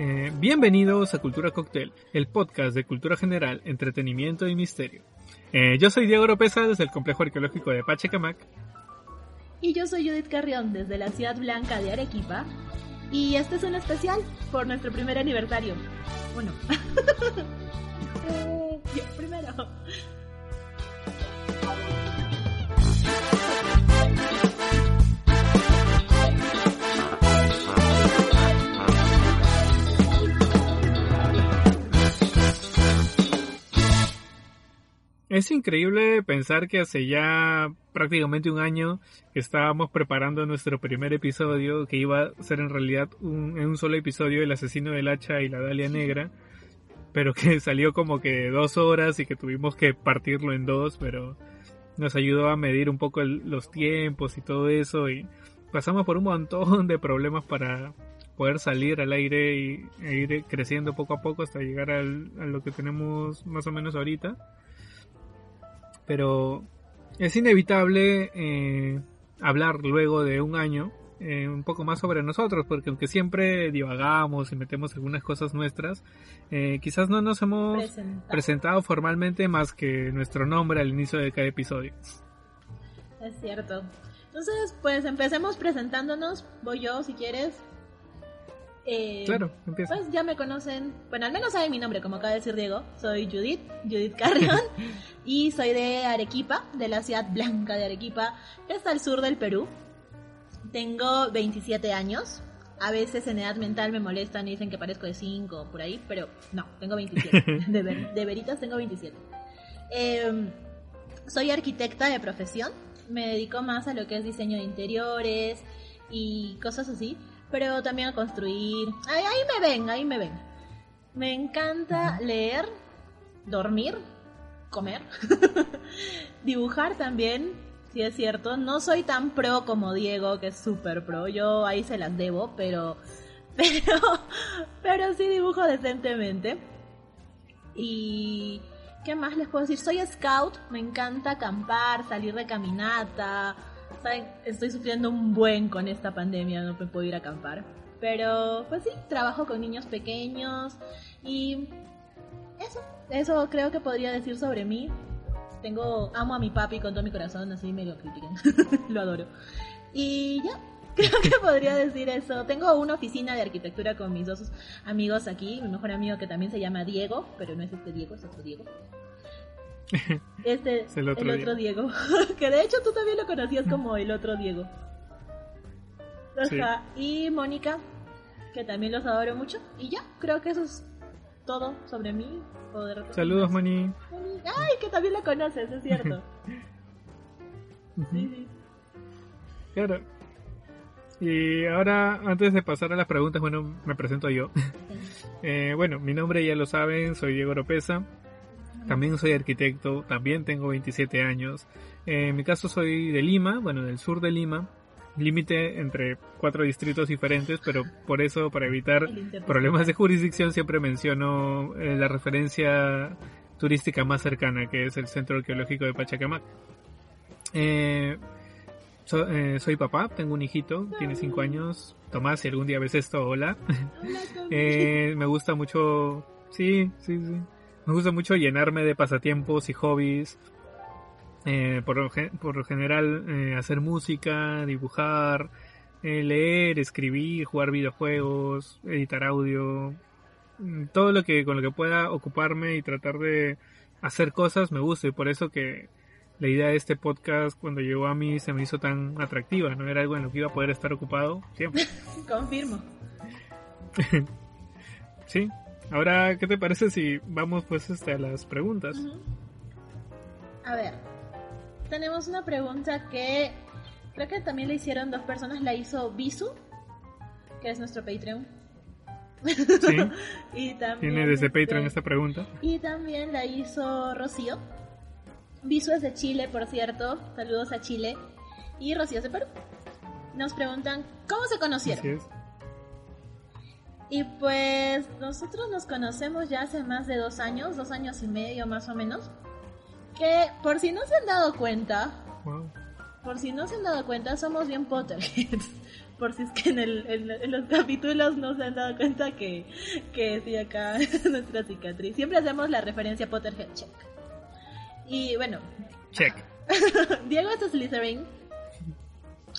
Eh, bienvenidos a Cultura Cocktail, el podcast de cultura general, entretenimiento y misterio. Eh, yo soy Diego Oropesa desde el complejo arqueológico de Pachacamac. Y yo soy Judith Carrión desde la ciudad blanca de Arequipa. Y este es un especial por nuestro primer aniversario. Bueno. Eh, primero. Es increíble pensar que hace ya prácticamente un año que estábamos preparando nuestro primer episodio, que iba a ser en realidad un, en un solo episodio El asesino del hacha y la Dalia Negra, pero que salió como que dos horas y que tuvimos que partirlo en dos, pero nos ayudó a medir un poco los tiempos y todo eso y pasamos por un montón de problemas para poder salir al aire y, e ir creciendo poco a poco hasta llegar al, a lo que tenemos más o menos ahorita pero es inevitable eh, hablar luego de un año eh, un poco más sobre nosotros, porque aunque siempre divagamos y metemos algunas cosas nuestras, eh, quizás no nos hemos presentado formalmente más que nuestro nombre al inicio de cada episodio. Es cierto. Entonces, pues empecemos presentándonos. Voy yo, si quieres. Eh, claro, empieza. Pues ya me conocen, bueno, al menos saben mi nombre, como acaba de decir Diego. Soy Judith, Judith Carrión, y soy de Arequipa, de la ciudad blanca de Arequipa, que está al sur del Perú. Tengo 27 años. A veces en edad mental me molestan y dicen que parezco de 5 por ahí, pero no, tengo 27. de, de veritas tengo 27. Em, soy arquitecta de profesión. Me dedico más a lo que es diseño de interiores y cosas así pero también a construir. Ahí, me ven, ahí me ven. Me encanta leer, dormir, comer, dibujar también, si es cierto. No soy tan pro como Diego, que es súper pro. Yo ahí se las debo, pero, pero, pero sí dibujo decentemente. Y ¿qué más les puedo decir? Soy scout, me encanta acampar, salir de caminata, estoy sufriendo un buen con esta pandemia, no me puedo ir a acampar. Pero, pues sí, trabajo con niños pequeños y eso, eso creo que podría decir sobre mí. Tengo, amo a mi papi con todo mi corazón, así me lo critiquen, lo adoro. Y ya, creo que podría decir eso. Tengo una oficina de arquitectura con mis dos amigos aquí, mi mejor amigo que también se llama Diego, pero no es este Diego, es otro Diego. Este, el otro, Diego. que de hecho tú también lo conocías como el otro Diego. Y Mónica, que también los adoro mucho. Y ya, creo que eso es todo sobre mí. Saludos, Moni. Ay, que también la conoces, es cierto. sí, sí. Claro. Y ahora, antes de pasar a las preguntas, bueno, me presento yo. eh, bueno, mi nombre ya lo saben, soy Diego Oropesa. También soy arquitecto, también tengo 27 años. en mi caso soy de Lima, bueno, del sur de Lima, límite entre cuatro distritos diferentes, pero por eso, para evitar problemas de jurisdicción, siempre menciono eh, la referencia turística más cercana, que es el Centro Arqueológico de Pachacamac. Eh, eh, soy papá, tengo un hijito, tiene 5 años. Tomás, si algún día ves esto, hola. me gusta mucho, sí, sí, sí. Me gusta mucho llenarme de pasatiempos y hobbies. Eh, por, lo general, eh, hacer música, dibujar, eh, leer, escribir, jugar videojuegos, editar audio. Mm, todo lo que con lo que pueda ocuparme y tratar de hacer cosas me gusta y por eso que la idea de este podcast cuando llegó a mí se me hizo tan atractiva, no era algo en lo que iba a poder estar ocupado siempre. Confirmo. sí, Ahora, ¿qué te parece si vamos pues este, a las preguntas? A ver, tenemos una pregunta que creo que también le hicieron dos personas. La hizo Bisu, que es nuestro Patreon. Sí. y también, Tiene desde Patreon esta pregunta. Y también la hizo Rocío. Bisu es de Chile, por cierto. Saludos a Chile. Y Rocío es de Perú. Nos preguntan, ¿cómo se conocieron? Y pues nosotros nos conocemos ya hace más de dos años, dos años y medio más o menos. Que por si no se han dado cuenta, por si no se han dado cuenta, somos bien Potterheads. por si es que en, el, en, los capítulos no se han dado cuenta que, que sí, acá nuestra cicatriz. Siempre hacemos la referencia a Potterhead Check. Y bueno. Check. Diego es Slytherin.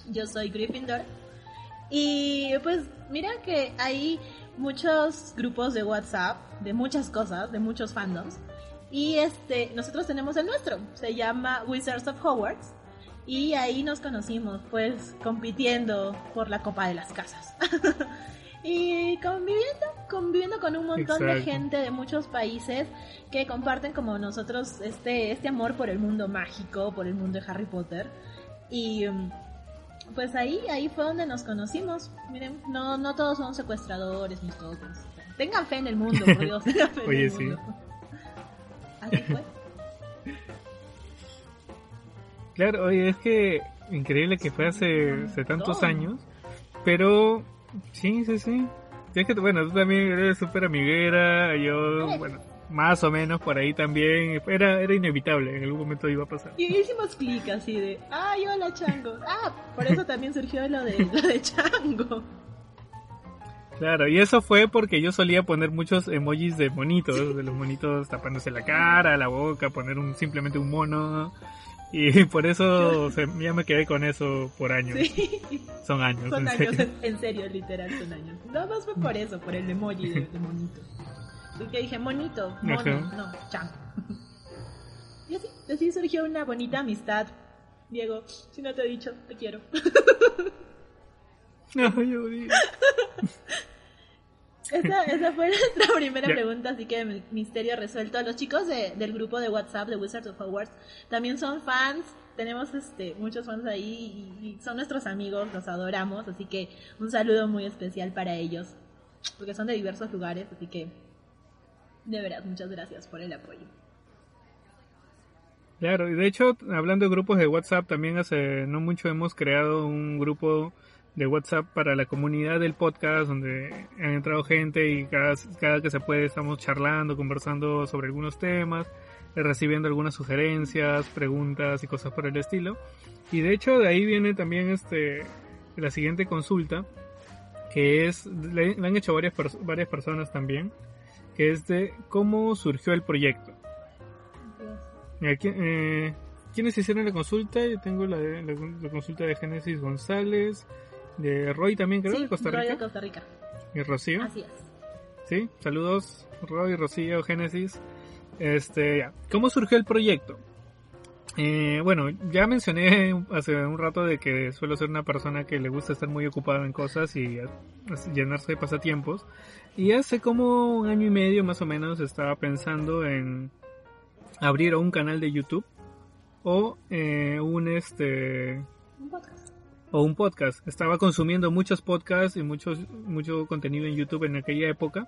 Yo soy Gryffindor. Y pues mira que hay muchos grupos de WhatsApp de muchas cosas, de muchos fandoms. Y este, nosotros tenemos el nuestro, se llama Wizards of Hogwarts. Y ahí nos conocimos, pues, compitiendo por la Copa de las Casas. y conviviendo, conviviendo con un montón de gente de muchos países que comparten como nosotros este, este amor por el mundo mágico, por el mundo de Harry Potter. Y mm, pues ahí, ahí fue donde nos conocimos. Miren, no, no todos son secuestradores ni todos. Tengan fe en el mundo, por Dios, tengan fe Oye, en el sí. mundo. Así fue. Claro, oye, es que increíble que fue hace, hace tantos años, pero sí, sí, sí. Es que, bueno, tú también eres súper amiguera, yo, bueno, más o menos por ahí también. Era, era inevitable, en algún momento iba a pasar. Y hicimos clic así de, ay, hola Chango. Ah, por eso también surgió lo de, lo de Chango. Claro, y eso fue porque yo solía poner muchos emojis de monitos, de los monitos tapándose la cara, la boca, poner un simplemente un mono. Y por eso ya me quedé con eso por años. Son años. Son en años, serio. En, serio, literal, son años. Nada más fue por eso, por el emoji de, monito. Y que dije, monito, mono, no, chan. Y así, así surgió una bonita amistad. Diego, si no te he dicho, te quiero. No, yo esa, esa fue nuestra primera pregunta, así que misterio resuelto. Los chicos de, del grupo de WhatsApp de Wizards of Hogwarts también son fans. Tenemos este, muchos fans ahí y, son nuestros amigos, los adoramos, así que un saludo muy especial para ellos, porque son de diversos lugares, así que de veras, muchas gracias por el apoyo. Claro, y de hecho, hablando de grupos de WhatsApp, también hace no mucho hemos creado un grupo de WhatsApp para la comunidad del podcast, donde han entrado gente y cada, cada que se puede estamos charlando, conversando sobre algunos temas, eh, recibiendo algunas sugerencias, preguntas y cosas por el estilo. Y de hecho de ahí viene también este la siguiente consulta, que es, le, han hecho varias, varias personas también, que es de cómo surgió el proyecto. Aquí, eh, ¿Quiénes hicieron la consulta? Yo tengo la, la consulta de Génesis González, de Roy también, creo, de Costa Rica. Roy de Costa Rica. ¿Y Rocío? Así es. Sí, saludos, Roy, Rocío, Génesis. Este, ya. ¿Cómo surgió el proyecto? Eh, bueno, ya mencioné hace un rato de que suelo ser una persona que le gusta estar muy ocupada en cosas y llenarse de pasatiempos. Y hace como un año y medio más o menos estaba pensando en abrir un canal de YouTube o eh, un este podcast o un podcast. Estaba consumiendo muchos podcasts y muchos, mucho contenido en YouTube en aquella época.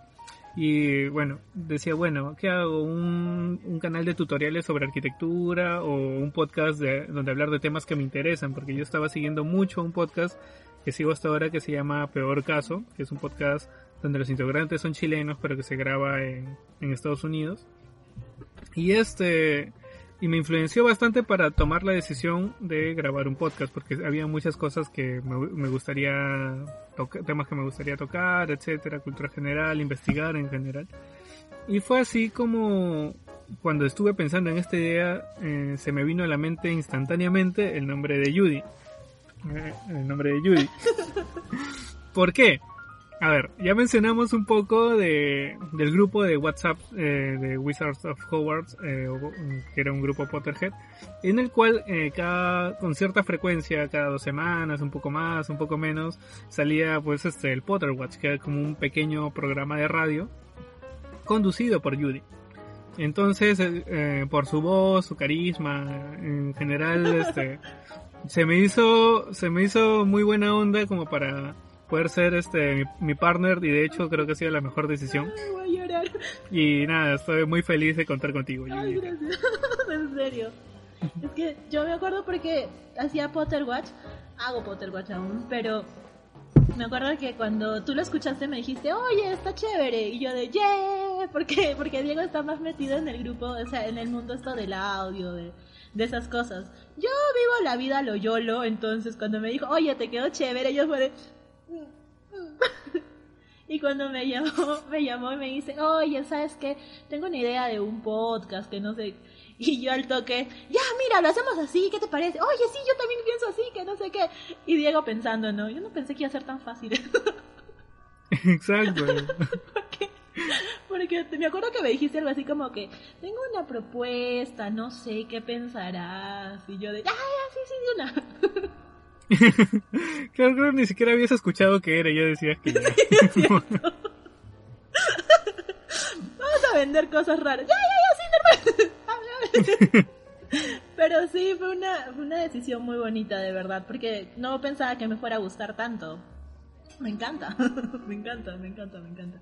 Y bueno, decía, bueno, ¿qué hago? ¿Un, un canal de tutoriales sobre arquitectura o un podcast de, donde hablar de temas que me interesan? Porque yo estaba siguiendo mucho un podcast que sigo hasta ahora que se llama Peor Caso, que es un podcast donde los integrantes son chilenos pero que se graba en, en Estados Unidos. Y este, y me influenció bastante para tomar la decisión de grabar un podcast porque había muchas cosas que me, gustaría tocar, temas que me gustaría tocar, etcétera, cultura general, investigar en general. Y fue así como cuando estuve pensando en esta idea eh, se me vino a la mente instantáneamente el nombre de Judy. Eh, el nombre de Judy. ¿Por qué? A ver, ya mencionamos un poco de, del grupo de WhatsApp eh, de Wizards of Hogwarts, eh, que era un grupo Potterhead, en el cual eh, cada, con cierta frecuencia, cada dos semanas, un poco más, un poco menos, salía pues este el Potter Watch, que era como un pequeño programa de radio conducido por Judy. Entonces, por su voz, su carisma, en general, este, se me hizo, se me hizo muy buena onda como para poder ser este mi, partner y de hecho creo que ha sido la mejor decisión. Ay, voy a llorar. Y nada, estoy muy feliz de contar contigo. Ay, gracias. en serio. Es que yo me acuerdo porque hacía Potter Watch, hago Potter Watch aún, pero me acuerdo que cuando tú lo escuchaste me dijiste, oye, está chévere. Y yo de, yeah, ¿por qué? Porque Diego está más metido en el grupo, o sea, en el mundo esto del audio, de, de esas cosas. Yo vivo la vida lo yolo, entonces cuando me dijo, oye, te quedó chévere, yo fue de, Y cuando me llamó, me llamó y me dice, oye, ¿sabes qué? Tengo una idea de un podcast que no sé. Y yo al toque, ya, mira, lo hacemos así, ¿qué te parece? Oye, sí, yo también pienso así, que no sé qué. Y Diego pensando, no, yo no pensé que iba a ser tan fácil. Exacto. porque, porque me acuerdo que me dijiste algo así como que, tengo una propuesta, no sé qué pensarás. Y yo de, ah, ya, sí, sí, de una. claro, creo que ni siquiera habías escuchado que era, ya decías que ya. Vamos a vender cosas raras. Ya, ya, ya, sí, normal. Pero sí, fue una, fue una decisión muy bonita, de verdad, porque no pensaba que me fuera a gustar tanto. Me encanta, me encanta, me encanta, me encanta.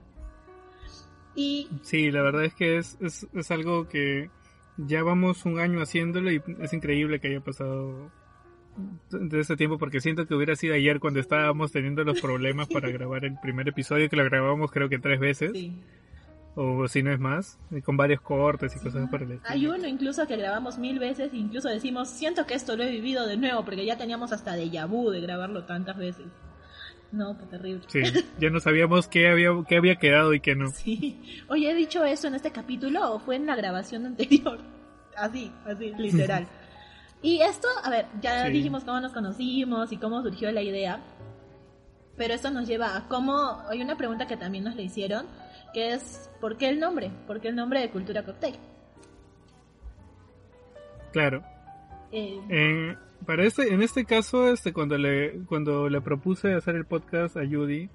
Y... Sí, la verdad es que es, es, es algo que ya vamos un año haciéndolo y es increíble que haya pasado de ese tiempo porque siento que hubiera sido ayer cuando estábamos teniendo los problemas para grabar el primer episodio que lo grabamos creo que tres veces. O si no es más, con varios cortes y cosas por el estilo. Hay uno incluso que grabamos mil veces incluso decimos, siento que esto lo he vivido de nuevo porque ya teníamos hasta de vu de grabarlo tantas veces. No, qué terrible. Sí, ya no sabíamos qué había, qué había quedado y qué no. Sí. Oye, ¿he dicho eso en este capítulo o fue en la grabación anterior? Así, así, literal. Y esto, a ver, ya dijimos cómo nos conocimos y cómo surgió la idea, pero esto nos lleva a cómo, hay una pregunta que también nos le hicieron, que es, ¿por qué el nombre? ¿Por qué el nombre de Cultura Cocktail? Claro. Eh, para este, en este caso, este, cuando le, cuando le propuse hacer el podcast a Judy,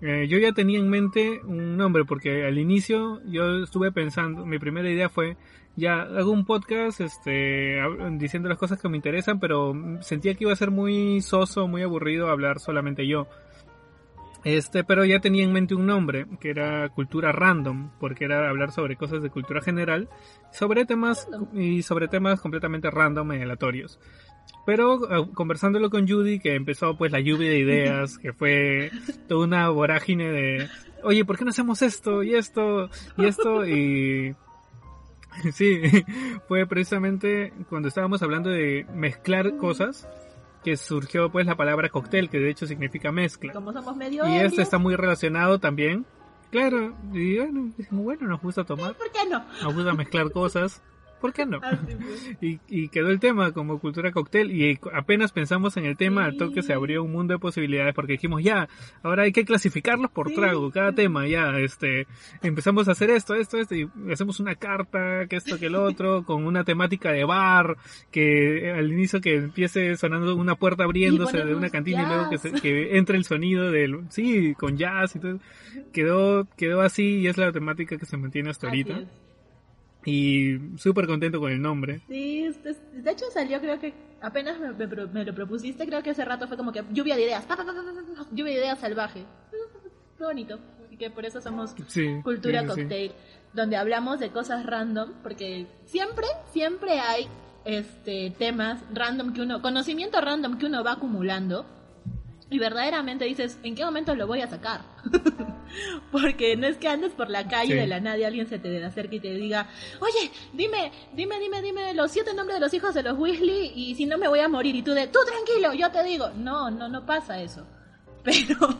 eh, yo ya tenía en mente un nombre, porque al inicio yo estuve pensando, mi primera idea fue ya hago un podcast este diciendo las cosas que me interesan, pero sentía que iba a ser muy soso, muy aburrido hablar solamente yo. Este, pero ya tenía en mente un nombre, que era cultura random, porque era hablar sobre cosas de cultura general, sobre temas y sobre temas completamente random y aleatorios. Pero ah, conversándolo con Judy, que empezó pues la lluvia de ideas, que fue toda una vorágine de, oye, ¿por qué no hacemos esto y esto y esto? Y Sí, fue precisamente cuando estábamos hablando de mezclar cosas que surgió pues la palabra cóctel, que de hecho significa mezcla. Como somos medio y esto está muy relacionado también. Claro, y bueno, bueno, nos gusta tomar. ¿Por qué no? Nos gusta mezclar cosas. ¿Por qué no? Ah, pues. y, quedó el tema como cultura cóctel y apenas pensamos en el tema, al toque se abrió un mundo de posibilidades porque dijimos, ya, ahora hay que clasificarlos por trago, cada tema, ya, este, empezamos a hacer esto, esto, esto, y hacemos una carta, que esto, que el otro, con una temática de bar, que al inicio que empiece sonando una puerta abriéndose de una cantina y luego que, que entre el sonido del, sí, con jazz y todo, quedó, quedó así y es la temática que se mantiene hasta ahorita. Y súper contento con el nombre. Sí, de hecho salió creo que apenas me, lo propusiste, creo que hace rato fue como que lluvia de ideas, lluvia de ideas salvaje. Qué bonito. Y que por eso somos Cultura Cocktail, donde hablamos de cosas random, porque siempre, siempre hay este temas random que uno, conocimiento random que uno va acumulando y verdaderamente dices, ¿en qué momento lo voy a sacar? Porque no es que andes por la calle de la nada alguien se te acerque y te diga, oye, dime, dime, dime, dime los siete nombres de los hijos de los Weasley y si no me voy a morir. Y tú de, tú tranquilo, yo te digo. No, no, no pasa eso. Pero,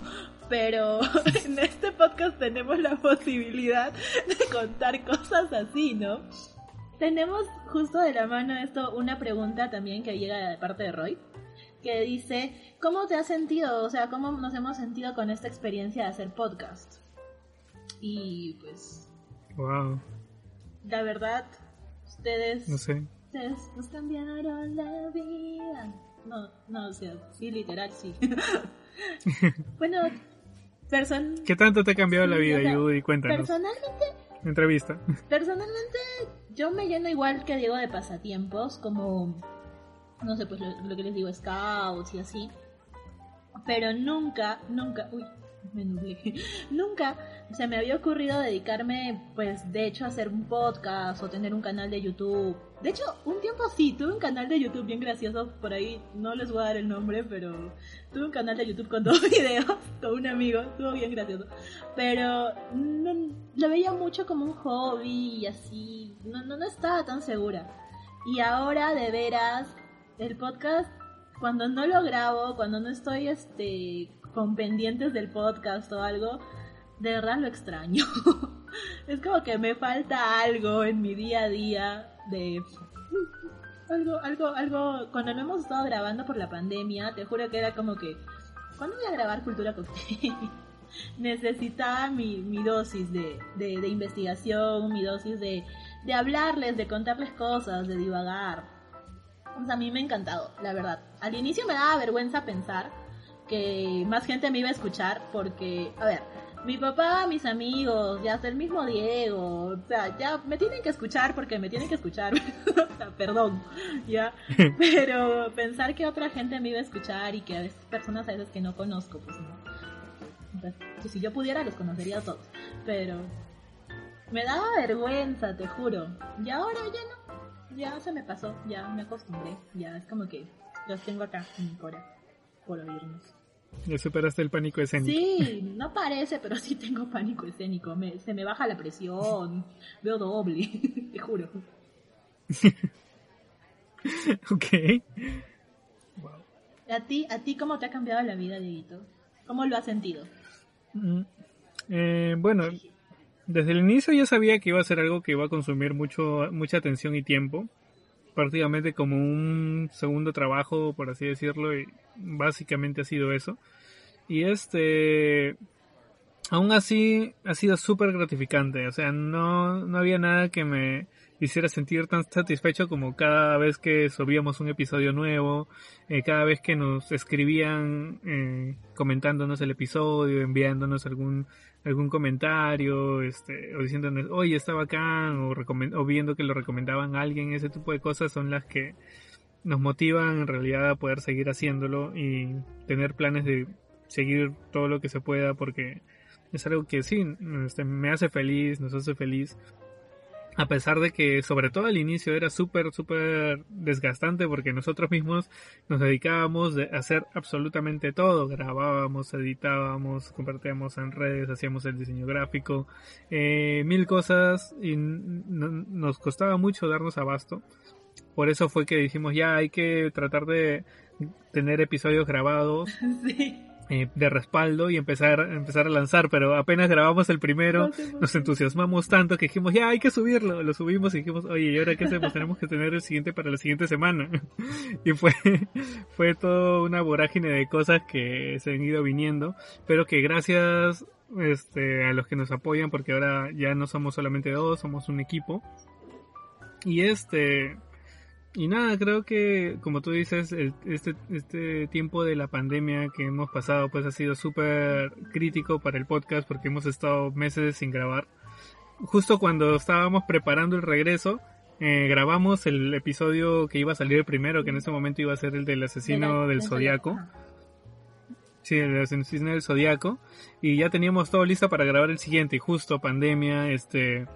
pero en este podcast tenemos la posibilidad de contar cosas así, ¿no? Tenemos justo de la mano esto una pregunta también que llega de parte de Roy que dice, ¿cómo te has sentido? O sea, ¿cómo nos hemos sentido con esta experiencia de hacer podcast? Y pues... Wow. La verdad, ustedes... No sé. Ustedes nos cambiaron la vida. No, no, o sea, sí, literal, sí. bueno, person... ¿Qué tanto te ha cambiado la vida, Judy? Cuéntanos. Personalmente... Entrevista. Personalmente, yo me lleno igual que Diego de pasatiempos, como no sé, pues lo, que les digo, scouts y así. Pero nunca, nunca, uy, me nublé, nunca se me había ocurrido dedicarme, pues, de hecho, a hacer un podcast o tener un canal de YouTube. De hecho, un tiempo sí, tuve un canal de YouTube bien gracioso, por ahí no les voy a dar el nombre, pero tuve un canal de YouTube con dos videos, con un amigo, estuvo bien gracioso. Pero lo veía mucho como un hobby y así, no, no, no estaba tan segura. Y ahora de veras el podcast, cuando no lo grabo, cuando no estoy este con pendientes del podcast o algo, de verdad lo extraño. es como que me falta algo en mi día a día de algo, algo, algo, cuando no hemos estado grabando por la pandemia, te juro que era como que, ¿cuándo voy a grabar Cultura Cocktail? Necesitaba mi, dosis de, de, investigación, mi dosis de, de hablarles, de contarles cosas, de divagar. A mí me ha encantado, la verdad. Al inicio me daba vergüenza pensar que más gente me iba a escuchar porque, a ver, mi papá, mis amigos, ya hasta el mismo Diego, o sea, ya me tienen que escuchar porque me tienen que escuchar, perdón, ya, pero pensar que otra gente me iba a escuchar y que a veces personas a veces que no conozco, pues no. pues, si yo pudiera los conocería a todos, pero me daba vergüenza, te juro, y ahora ya no, ya se me pasó, ya me acostumbré, ya es como que los tengo acá en mi cora por oírnos. Ya superaste el pánico escénico. Sí, no parece, pero sí tengo pánico escénico. se me baja la presión, veo doble, te juro. ok. ¿A ti, ¿A ti cómo te ha cambiado la vida, Dieguito? ¿Cómo lo has sentido? Mm, eh, bueno, desde el inicio ya sabía que iba a ser algo que iba a consumir mucho, mucha atención y tiempo. Prácticamente como un segundo trabajo, por así decirlo, y básicamente ha sido eso. Y este, aún así ha sido súper gratificante, o sea, no, no había nada que me hiciera sentir tan satisfecho como cada vez que subíamos un episodio nuevo, eh, cada vez que nos escribían eh, comentándonos el episodio, enviándonos algún algún comentario, este, o diciéndonos, oye, está bacán, o, o viendo que lo recomendaban a alguien, ese tipo de cosas son las que nos motivan en realidad a poder seguir haciéndolo y tener planes de seguir todo lo que se pueda porque es algo que sí, este, me hace feliz, nos hace feliz. A pesar de que sobre todo al inicio era súper, súper desgastante porque nosotros mismos nos dedicábamos a hacer absolutamente todo. Grabábamos, editábamos, compartíamos en redes, hacíamos el diseño gráfico, eh, mil cosas y nos costaba mucho darnos abasto. Por eso fue que dijimos ya hay que tratar de tener episodios grabados. Eh, de respaldo y empezar, empezar a lanzar, pero apenas grabamos el primero, nos entusiasmamos tanto que dijimos, ya hay que subirlo, lo subimos y dijimos, oye, ¿y ahora qué hacemos? Tenemos que tener el siguiente para la siguiente semana. y fue, fue toda una vorágine de cosas que se han ido viniendo, pero que gracias este, a los que nos apoyan, porque ahora ya no somos solamente dos, somos un equipo. Y este, y nada, creo que como tú dices, este, este tiempo de la pandemia que hemos pasado pues ha sido súper crítico para el podcast porque hemos estado meses sin grabar. Justo cuando estábamos preparando el regreso, eh, grabamos el episodio que iba a salir primero, que en ese momento iba a ser el del asesino del zodiaco. Sí, el asesino del zodiaco. Y ya teníamos todo listo para grabar el siguiente. Y justo pandemia, este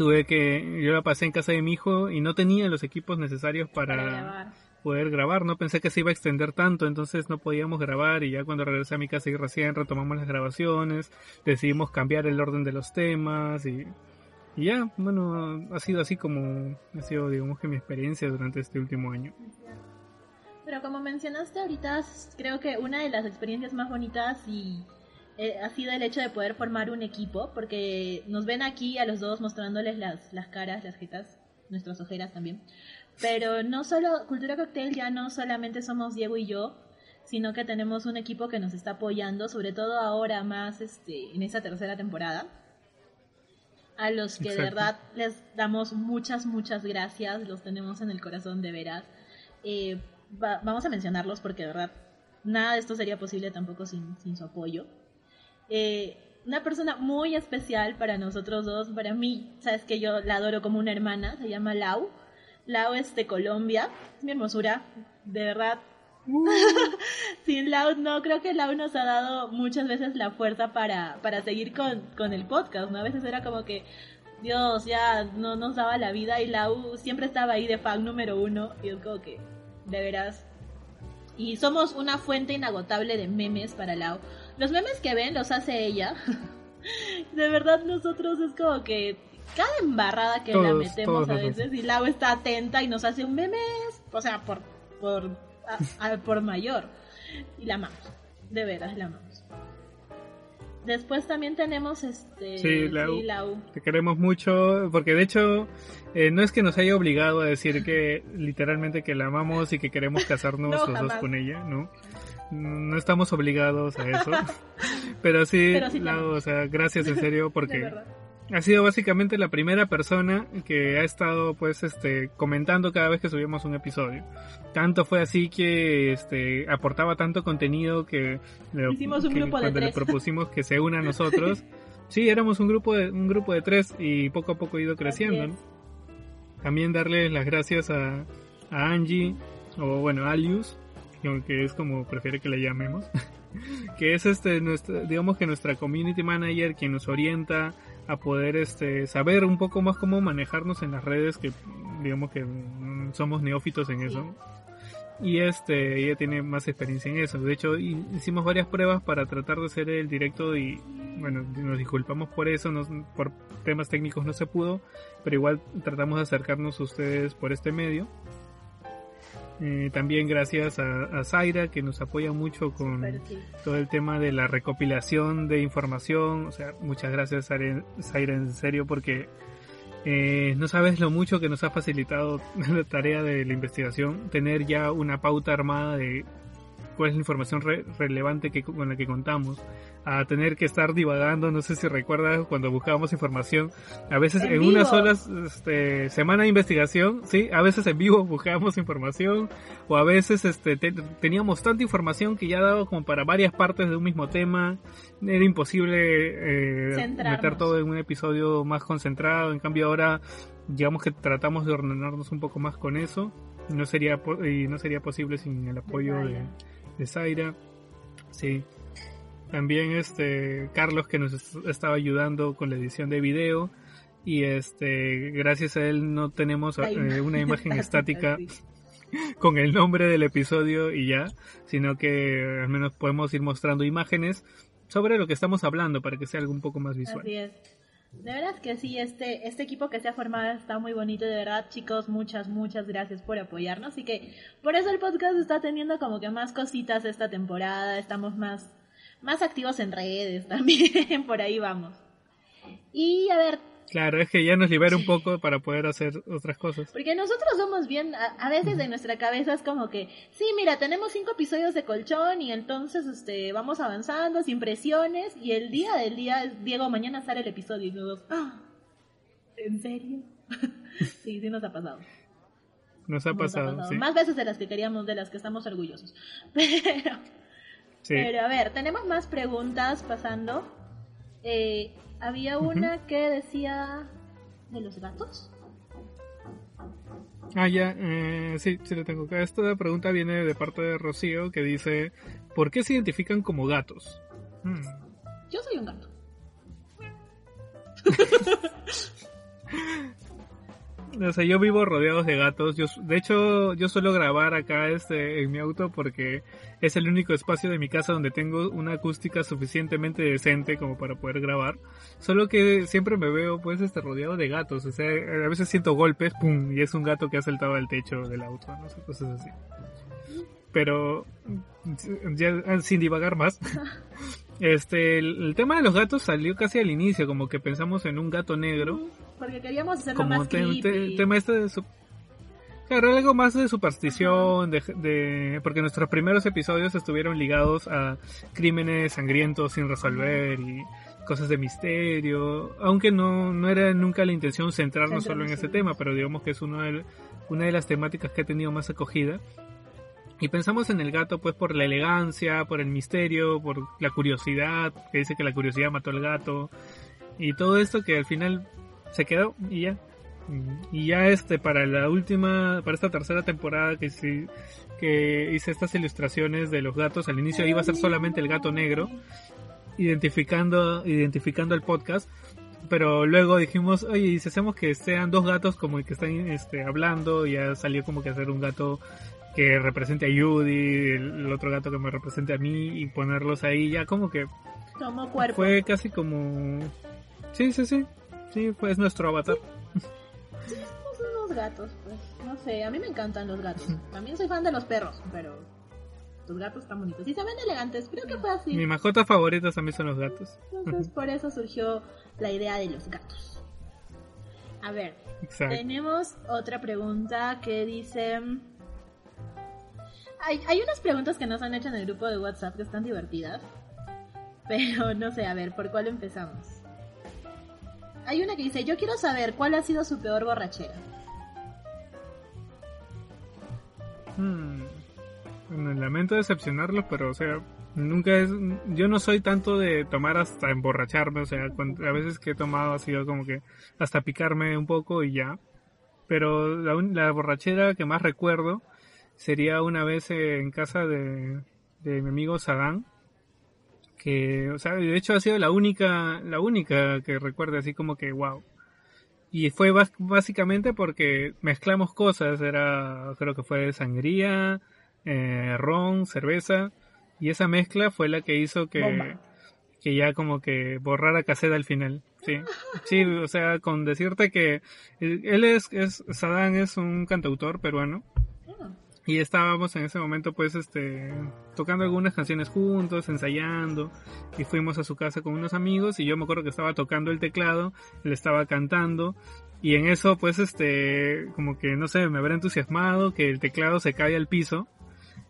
tuve que, yo la pasé en casa de mi hijo y no tenía los equipos necesarios para, poder grabar, no pensé que se iba a extender tanto, entonces no podíamos grabar y ya cuando regresé a mi casa y recién retomamos las grabaciones, decidimos cambiar el orden de los temas y, y ya, bueno, ha sido así como ha sido, digamos que mi experiencia durante este último año. Pero como mencionaste ahorita, creo que una de las experiencias más bonitas y eh, ha sido el hecho de poder formar un equipo, porque nos ven aquí a los dos mostrándoles las, las caras, las jetas, nuestras ojeras también. Pero no solo, Cultura Cocktail ya no solamente somos Diego y yo, sino que tenemos un equipo que nos está apoyando, sobre todo ahora más este, en esa tercera temporada. A los que de verdad les damos muchas, muchas gracias, los tenemos en el corazón de veras. Eh, vamos a mencionarlos porque de verdad nada de esto sería posible tampoco sin, sin su apoyo. Eh, una persona muy especial para nosotros dos, para mí, sabes que yo la adoro como una hermana, se llama Lau. Lau es de Colombia, es mi hermosura, de verdad. Sin Lau, no, creo que Lau nos ha dado muchas veces la fuerza para, para seguir con, con el podcast, ¿no? A veces era como que, Dios, ya no nos daba la vida y Lau siempre estaba ahí de fan número uno y es como que, de veras. Y somos una fuente inagotable de memes para Lau. Los memes que ven los hace ella. de verdad, nosotros es como que cada embarrada que la metemos a veces y Lau está atenta y nos hace un meme, o sea, por por por mayor y la amamos. De veras, la amamos. Después también tenemos este. Sí, Lau. Te queremos mucho, porque de hecho eh, no es que nos haya obligado a decir que literalmente que la amamos y que queremos casarnos los dos con ella, ¿no? No estamos obligados a eso. Pero sí, o sea, gracias en serio porque ha sido básicamente la primera persona que ha estado pues este comentando cada vez que subíamos un episodio. Tanto fue así que este aportaba tanto contenido que, Hicimos un grupo cuando le propusimos que se una a nosotros. sí, éramos un grupo de un grupo de tres y poco a poco ha ido creciendo. También darle las gracias a, a Angie o bueno, a Alius, que es como prefiere que le llamemos. que es este nuestra, digamos que nuestra community manager quien nos orienta a poder este saber un poco más cómo manejarnos en las redes que digamos que mm, somos neófitos en eso. Y este ella tiene más experiencia en eso. De hecho hicimos varias pruebas para tratar de hacer el directo y bueno nos disculpamos por eso por temas técnicos no se pudo pero igual tratamos de acercarnos a ustedes por este medio eh, también gracias a, Zaira que nos apoya mucho con todo el tema de la recopilación de información. O sea, muchas gracias Zaira en serio porque eh, no sabes lo mucho que nos ha facilitado la tarea de la investigación, tener ya una pauta armada de cuál es la información relevante que, con la que contamos a tener que estar divagando, no sé si recuerdas cuando buscábamos información, a veces en, una sola este, semana de investigación, sí, a veces en vivo buscábamos información, o a veces este, teníamos tanta información que ya daba como para varias partes de un mismo tema, era imposible eh, meter todo en un episodio más concentrado, en cambio ahora digamos que tratamos de ordenarnos un poco más con eso, no sería, y no sería posible sin el apoyo de, de Zaira, sí. También este Carlos que nos estaba ayudando con la edición de video y este gracias a él no tenemos eh, una imagen estática con el nombre del episodio y ya, sino que al menos podemos ir mostrando imágenes sobre lo que estamos hablando para que sea algo un poco más visual. Así es. De verdad que sí, este, este equipo que se ha formado está muy bonito, de verdad, chicos, muchas, muchas gracias por apoyarnos y que por eso el podcast está teniendo como que más cositas esta temporada, estamos más más activos en redes también, por ahí vamos. Y a ver. Claro, es que ya nos libera un poco para poder hacer otras cosas. Porque nosotros somos bien, a, veces en nuestra cabeza es como que, sí, mira, tenemos cinco episodios de colchón y entonces este vamos avanzando sin presiones y el día del día Diego, mañana sale el episodio y nosotros, ah, ¿en serio? sí, sí nos ha pasado. Nos ha pasado, Sí. Más veces de las que queríamos, de las que estamos orgullosos. Pero... Pero a ver, tenemos más preguntas pasando. Eh, había una que decía de los gatos. Ah, ya, eh, sí, sí lo tengo acá. Esta pregunta viene de parte de Rocío que dice, ¿por qué se identifican como gatos? Hmm. Yo soy un gato. O sea, yo vivo rodeados de gatos. Yo, de hecho, yo suelo grabar acá este, en mi auto porque es el único espacio de mi casa donde tengo una acústica suficientemente decente como para poder grabar. Solo que siempre me veo pues este rodeado de gatos. O sea, a veces siento golpes, pum, y es un gato que ha saltado al techo del auto, no sé, cosas así. Pero ya sin divagar más. Este, el, tema de los gatos salió casi al inicio, como que pensamos en un gato negro. Porque queríamos hacerlo como más creepy. tema este de su... Claro, algo más de superstición, de, de, porque nuestros primeros episodios estuvieron ligados a crímenes sangrientos sin resolver y cosas de misterio, aunque no, no era nunca la intención centrarnos solo en ese tema, pero digamos que es una de, una de las temáticas que ha tenido más acogida. Y pensamos en el gato pues por la elegancia, por el misterio, por la curiosidad, que dice que la curiosidad mató al gato. Y todo esto que al final se quedó y ya. Y ya este para la última, para esta tercera temporada que sí, que hice estas ilustraciones de los gatos, al inicio iba a ser solamente el gato negro, identificando, identificando el podcast, pero luego dijimos, oye, y si hacemos que sean dos gatos como el que están este, hablando, ya salió como que hacer un gato que represente a Judy, el, otro gato que me represente a mí y ponerlos ahí ya como que cuerpo. fue casi como sí sí sí sí fue nuestro avatar sí. somos unos gatos pues no sé a mí me encantan los gatos también soy fan de los perros pero Tus gatos están bonitos. Y se ven elegantes. Creo que fue así. Mis mascotas favoritas también son los gatos. Entonces, por eso surgió la idea de los gatos. A ver, Exacto. tenemos otra pregunta que dice... Hay, hay unas preguntas que nos han hecho en el grupo de WhatsApp que están divertidas. Pero no sé, a ver, ¿por cuál empezamos? Hay una que dice, yo quiero saber cuál ha sido su peor borrachera. Hmm. Bueno, lamento decepcionarlos, pero o sea, nunca es... Yo no soy tanto de tomar hasta emborracharme, o sea, cuando- a veces que he tomado ha sido como que hasta picarme un poco y ya. Pero la, la borrachera que más recuerdo sería una vez en casa de, de mi amigo Sadán, que, o sea, de hecho ha sido la única, la única que recuerdo así como que wow. Y fue básicamente porque mezclamos cosas, era, creo que fue sangría, eh, ron, cerveza, y esa mezcla fue la que hizo que, Bomba. que ya como que borrara caseta al final. Sí, sí, o sea, con decirte que él él es, es, Sadán es un cantautor peruano, y estábamos en ese momento pues este tocando algunas canciones juntos, ensayando y fuimos a su casa con unos amigos y yo me acuerdo que estaba tocando el teclado, él estaba cantando y en eso pues este como que no sé, me habrá entusiasmado que el teclado se cae al piso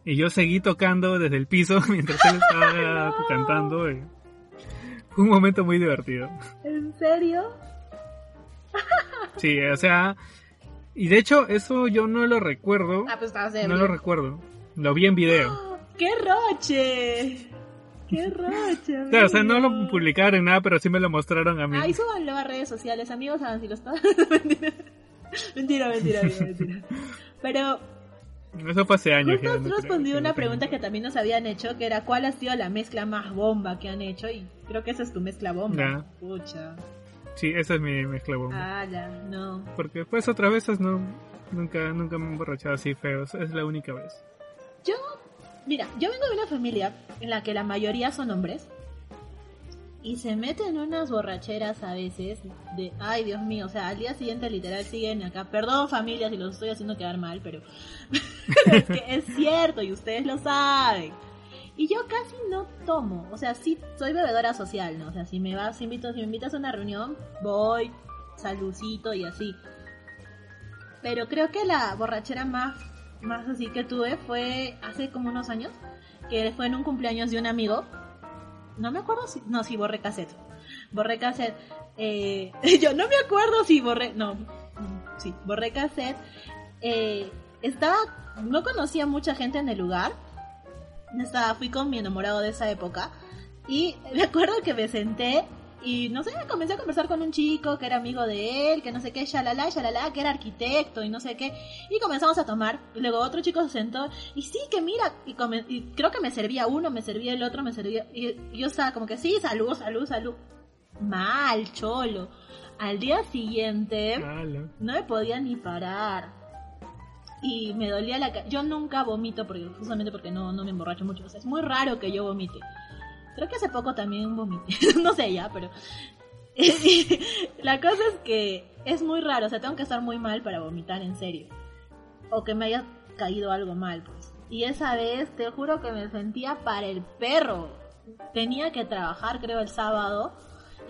y yo seguí tocando desde el piso mientras él estaba cantando. y Fue un momento muy divertido. ¿En serio? Sí, o sea, y de hecho eso yo no lo recuerdo, Ah, pues estabas no ebrio. lo recuerdo. Lo vi en video. ¡Ah! ¡Qué roche! ¡Qué roche! Claro, o sea, no amigo! lo publicaron en nada, pero sí me lo mostraron a mí. Ay, súbanlo a redes sociales, amigos, si lo están. mentira, mentira, mentira, amigo, mentira. Pero Eso fue hace años. justo no que una no pregunta que también nos habían hecho, que era ¿cuál ha sido la mezcla más bomba que han hecho? Y creo que esa es tu mezcla bomba. Ya. Pucha. Sí, esa es mi mezcla bomba. Ah, ya, no. Porque pues otras veces no, nunca, nunca me he emborrachado así feo. Es la única vez. Yo, mira, yo vengo de una familia en la que la mayoría son hombres y se meten unas borracheras a veces de, ay Dios mío, o sea, al día siguiente literal siguen acá, perdón familia si los estoy haciendo quedar mal, pero es que es cierto y ustedes lo saben. Y yo casi no tomo, o sea, sí soy bebedora social, ¿no? O sea, si me vas, si, invito, si me invitas a una reunión, voy, saludcito y así. Pero creo que la borrachera más, más así que tuve fue hace como unos años, que fue en un cumpleaños de un amigo. No me acuerdo si, no, si borré cassette. Borré cassette. Eh, yo no me acuerdo si borré, no, sí, borré cassette. Eh, estaba, no conocía mucha gente en el lugar. Estaba, fui con mi enamorado de esa época. Y me acuerdo que me senté y no sé, comencé a conversar con un chico que era amigo de él, que no sé qué, shalala, shalala, que era arquitecto y no sé qué. Y comenzamos a tomar. Y luego otro chico se sentó y sí, que mira. Y, come- y creo que me servía uno, me servía el otro, me servía. Y, y yo estaba como que sí, salud, salud, salud. Mal, cholo. Al día siguiente Ala. no me podía ni parar. Y me dolía la cara. Yo nunca vomito porque justamente porque no, no me emborracho mucho. O sea, es muy raro que yo vomite. Creo que hace poco también vomité. no sé ya, pero. la cosa es que es muy raro. O sea, tengo que estar muy mal para vomitar en serio. O que me haya caído algo mal, pues. Y esa vez, te juro que me sentía para el perro. Tenía que trabajar, creo, el sábado.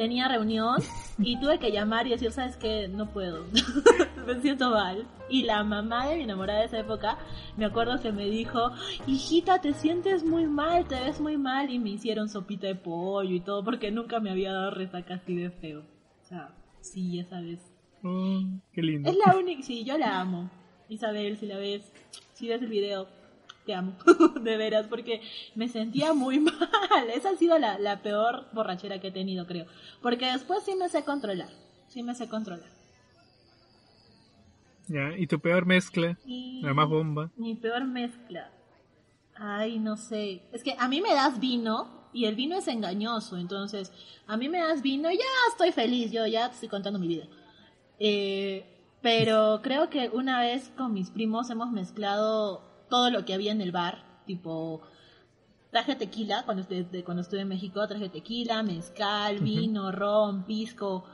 Tenía reunión y tuve que llamar y decir, ¿sabes qué? No puedo. me siento mal. Y la mamá de mi enamorada de esa época, me acuerdo que me dijo, hijita, te sientes muy mal, te ves muy mal. Y me hicieron sopita de pollo y todo porque nunca me había dado resaca así de feo. O sea, sí, ya sabes. Oh, qué lindo. Es la única, sí, yo la amo. Isabel, si la ves, si ves el video, te amo, de veras, porque me sentía muy mal. Esa ha sido la, la peor borrachera que he tenido, creo. Porque después sí me sé controlar, sí me sé controlar. Ya, ¿y tu peor mezcla? Y La más bomba. mi peor mezcla. Ay, no sé. Es que a mí me das vino y el vino es engañoso. Entonces, a mí me das vino y ya estoy feliz. Yo ya te estoy contando mi vida. Eh, pero creo que una vez con mis primos hemos mezclado todo lo que había en el bar. Tipo, traje tequila cuando estuve, de- cuando estuve en México. Traje tequila, mezcal, vino, ron, pisco.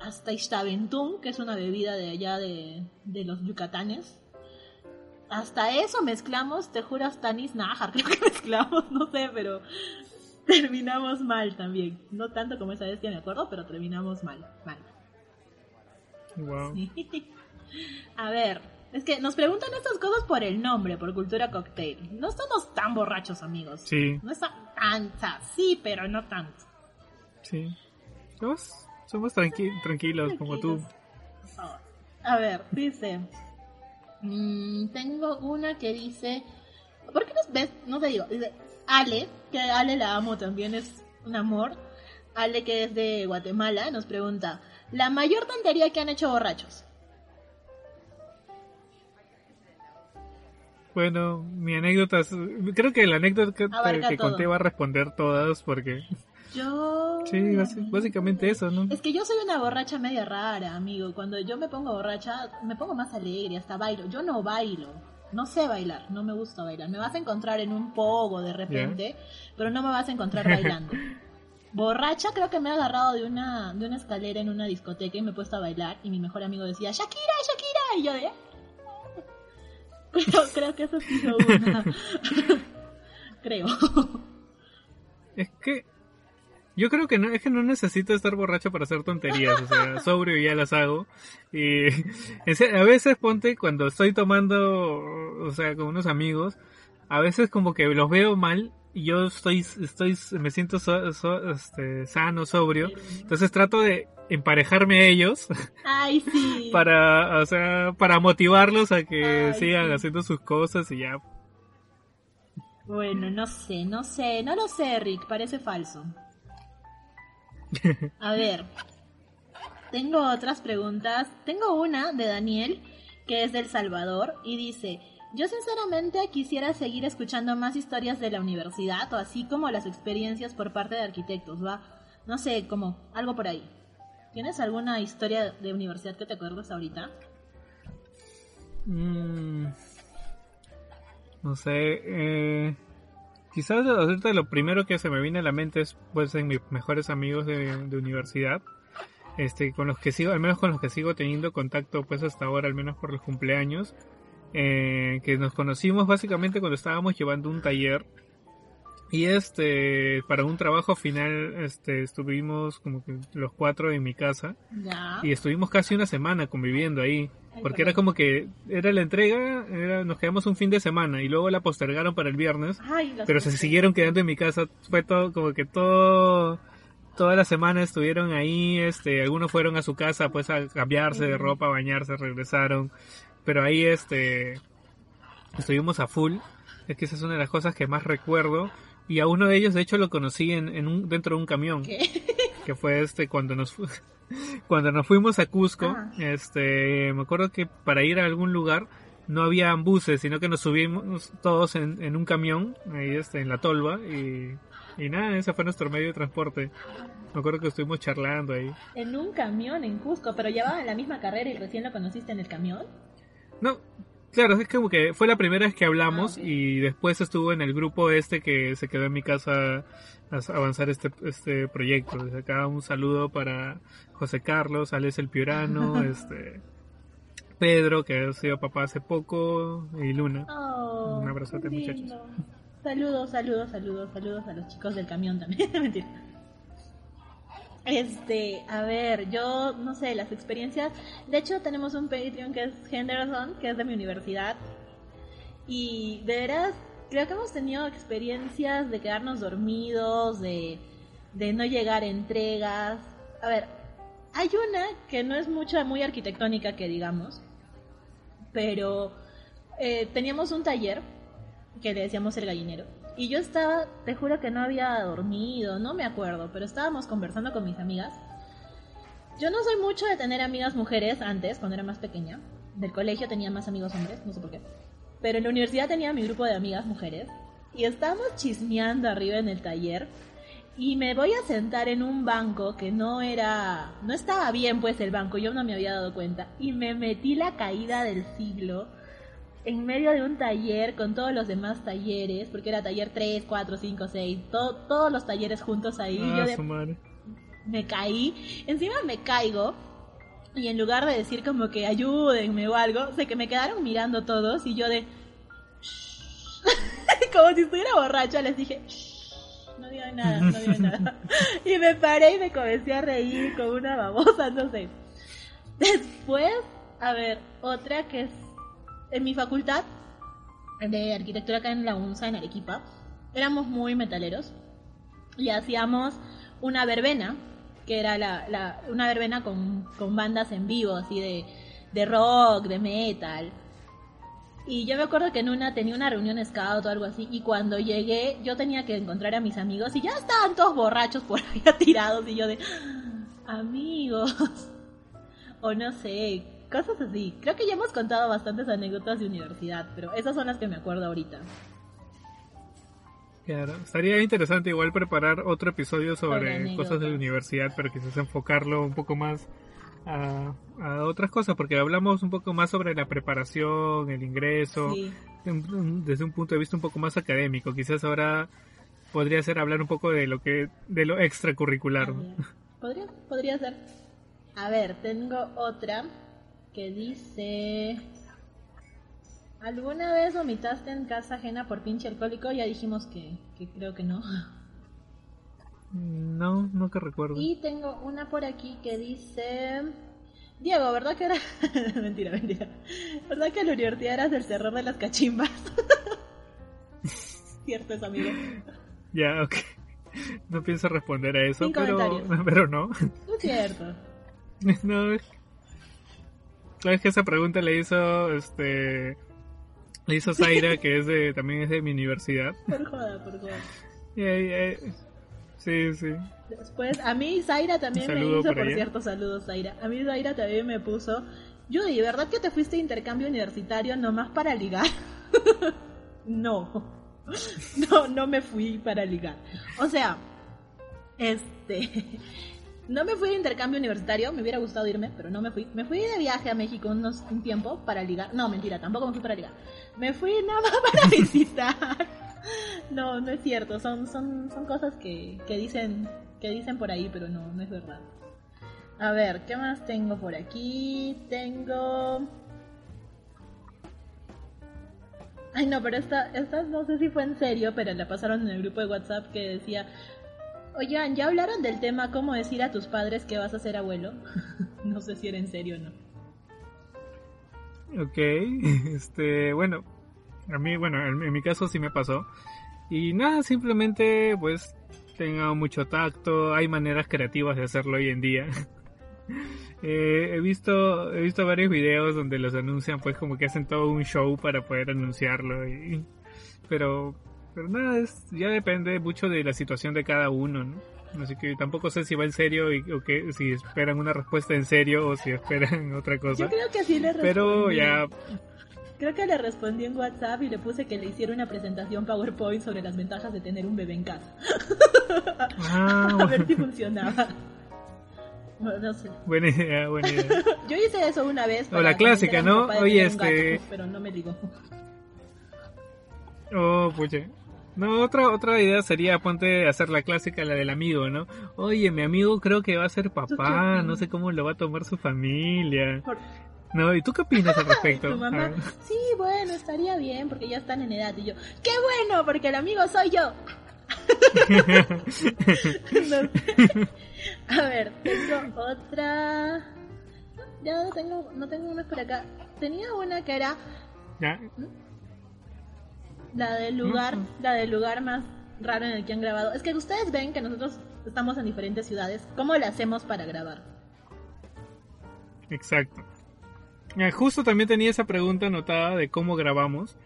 Hasta Ixtaventún, que es una bebida de allá de, de los yucatanes hasta eso mezclamos, te juro, Stanis Najar, creo que mezclamos, no sé, pero terminamos mal también. No tanto como esa vez que me acuerdo, pero terminamos mal, mal. Wow. A ver, es que nos preguntan estas cosas por el nombre, por cultura cocktail. No estamos tan borrachos, amigos. Sí. No está tan, sí, pero no tanto. Sí. Somos, somos tranqui- tranquilos, como tú. A ver, dice. mm, tengo una que dice. ¿Por qué nos ves? No te digo. Dice Ale, que Ale la amo también, es un amor. Ale, que es de Guatemala, nos pregunta: ¿La mayor tontería que han hecho borrachos? Bueno, mi anécdota es... Creo que la anécdota que, Abarca que todo. conté va a responder todas porque... Yo. Sí, básicamente eso, ¿no? Es que yo soy una borracha media rara, amigo. Cuando yo me pongo borracha, me pongo más alegre, hasta bailo. Yo no bailo. No sé bailar, no me gusta bailar. Me vas a encontrar en un pogo de repente, pero no me vas a encontrar bailando. Borracha creo que me he agarrado de una, de una escalera en una discoteca y me he puesto a bailar y mi mejor amigo decía, Shakira, Shakira, y yo de... Pero creo que eso sí fue una... creo. Es que... Yo creo que no, es que no necesito estar borracho para hacer tonterías, o sea, sobrio ya las hago. Y a veces ponte cuando estoy tomando, o sea, con unos amigos, a veces como que los veo mal y yo estoy, estoy, me siento so- so- este, sano, sobrio. Entonces trato de emparejarme a ellos Ay, sí. para, o sea, para motivarlos a que Ay, sigan sí. haciendo sus cosas y ya. Bueno, no sé, no sé, no lo sé, Rick, parece falso. A ver, tengo otras preguntas. Tengo una de Daniel, que es del Salvador, y dice, yo sinceramente quisiera seguir escuchando más historias de la universidad, o así como las experiencias por parte de arquitectos, ¿va? No sé, como algo por ahí. ¿Tienes alguna historia de universidad que te acuerdas ahorita? Mm, no sé, eh, quizás ahorita lo primero que se me viene a la mente es pues en mis mejores amigos de, de universidad, este, con los que sigo, al menos con los que sigo teniendo contacto pues hasta ahora, al menos por los cumpleaños, eh, que nos conocimos básicamente cuando estábamos llevando un taller y este, para un trabajo final, este, estuvimos como que los cuatro en mi casa Ya. y estuvimos casi una semana conviviendo ahí. Porque era como que era la entrega, era, nos quedamos un fin de semana y luego la postergaron para el viernes, Ay, pero se siguieron quedando en mi casa, fue todo como que todo toda la semana estuvieron ahí, este, algunos fueron a su casa pues a cambiarse de ropa, a bañarse, regresaron, pero ahí este estuvimos a full, es que esa es una de las cosas que más recuerdo y a uno de ellos de hecho lo conocí en, en un dentro de un camión ¿Qué? que fue este cuando nos cuando nos fuimos a Cusco, Ah. este me acuerdo que para ir a algún lugar no había buses, sino que nos subimos todos en, en un camión, ahí este, en la tolva, y, y nada, ese fue nuestro medio de transporte. Me acuerdo que estuvimos charlando ahí. En un camión en Cusco, pero llevaban la misma carrera y recién lo conociste en el camión. No, claro, es como que fue la primera vez que hablamos Ah, y después estuvo en el grupo este que se quedó en mi casa a avanzar este, este proyecto. Desde acá un saludo para José Carlos, Alex El Piurano, este Pedro, que ha sido papá hace poco, y Luna. Oh, Un abrazote, muchachos. Saludos, saludos, saludos, saludos a los chicos del camión también. Mentira. Este, a ver, yo no sé, las experiencias. De hecho, tenemos un Patreon que es Henderson, que es de mi universidad. Y de veras, creo que hemos tenido experiencias de quedarnos dormidos, de, de no llegar a entregas. A ver, hay una que no es mucha, muy arquitectónica que digamos, pero eh, teníamos un taller que le decíamos el gallinero. Y yo estaba, te juro que no había dormido, no me acuerdo, pero estábamos conversando con mis amigas. Yo no soy mucho de tener amigas mujeres antes, cuando era más pequeña. Del colegio tenía más amigos hombres, no sé por qué. Pero en la universidad tenía mi grupo de amigas mujeres. Y estábamos chismeando arriba en el taller. Y me voy a sentar en un banco que no era, no estaba bien pues el banco, yo no me había dado cuenta. Y me metí la caída del siglo en medio de un taller con todos los demás talleres, porque era taller 3, 4, 5, 6, to- todos los talleres juntos ahí. y yo Ah, de- su madre. me caí, encima me caigo y en lugar de decir como que ayúdenme o algo, sé que me quedaron mirando todos y yo de como si estuviera borracha, les dije, no digan nada, no digan nada. y me paré y me comencé a reír con una babosa, no sé. Después, a ver, otra que en mi facultad de arquitectura acá en la UNSA, en Arequipa, éramos muy metaleros y hacíamos una verbena, que era la, una verbena con, con bandas en vivo, así de, de rock, de metal. Y yo me acuerdo que en una tenía una reunión scout o algo así, y cuando llegué yo tenía que encontrar a mis amigos y ya estaban todos borrachos por ahí tirados y yo de amigos o no sé, cosas así. Creo que ya hemos contado bastantes anécdotas de universidad, pero esas son las que me acuerdo ahorita. Claro, estaría interesante igual preparar otro episodio sobre cosas de la universidad, pero quizás enfocarlo un poco más a, otras cosas, porque hablamos un poco más sobre la preparación, el ingreso, desde un punto de vista un poco más académico. Quizás ahora podría ser hablar un poco de lo que de lo extracurricular. Podría, podría ser. A ver, tengo otra que dice ¿Alguna vez vomitaste en casa ajena por pinche alcohólico? Ya dijimos que, que creo que no. No, no que recuerdo. Y tengo una por aquí que dice... Diego, ¿verdad que era...? mentira, mentira. ¿Verdad que universidad eras el terror de las cachimbas? Cierto es, amigo. Ya, ok. No pienso responder a eso, pero, pero no. Es cierto. No, es que esa pregunta le hizo este le hizo Zaira, que es de, también es de mi universidad. Por joda, por joda. Sí, sí. Después, a mí Zaira también me hizo, por, cierto, saludos Zaira. A mí Zaira también me puso, Judy, ¿verdad que te fuiste de intercambio universitario nomás para ligar? no. No, no me fui para ligar. O sea, este... No me fui de intercambio universitario, me hubiera gustado irme, pero no me fui. Me fui de viaje a México unos, un tiempo para ligar. No, mentira, tampoco me fui para ligar. Me fui nada más para visitar. No, no es cierto. Son, son, son cosas que, que dicen que dicen por ahí, pero no, no es verdad. A ver, ¿qué más tengo por aquí? Tengo... Ay, no, pero esta, esta no sé si fue en serio, pero la pasaron en el grupo de WhatsApp que decía, Oigan, ¿ya hablaron del tema cómo decir a tus padres que vas a ser abuelo? no sé si era en serio o no. Ok, este, bueno, a mí, bueno, en, mi caso sí me pasó. Y nada, simplemente pues tenga mucho tacto, hay maneras creativas de hacerlo hoy en día. Eh, he visto he visto varios videos donde los anuncian pues como que hacen todo un show para poder anunciarlo pero pero nada, es, ya depende mucho de la situación de cada uno, ¿no? Así que tampoco sé si va en serio y, o que si esperan una respuesta en serio o si esperan otra cosa. Yo creo que así le respondí. Pero ya... Creo que le respondí en WhatsApp y le puse que le hiciera una presentación PowerPoint sobre las ventajas de tener un bebé en casa. Ah, A ver si funcionaba. no sé. Buena idea, buena idea. Yo hice eso una vez. O la clásica, ¿no? Oye, este... pero no me digo. Oh, puche. No, otra, otra idea sería ponte a hacer la clásica, la del amigo, ¿no? Oye, mi amigo creo que va a ser papá, no sé cómo lo va a tomar su familia. No, ¿y tú qué opinas al respecto? sí, bueno, estaría bien porque ya están en edad. Y yo, ¡qué bueno! Porque el amigo soy yo. A ver, tengo otra. Ya no tengo, no tengo una por acá. Tenía una que era. ¿Ya? ¿Mm? La del lugar, la del lugar más raro en el que han grabado. Es que ustedes ven que nosotros estamos en diferentes ciudades. ¿Cómo le hacemos para grabar? Exacto. Eh, justo también tenía esa pregunta anotada de cómo grabamos.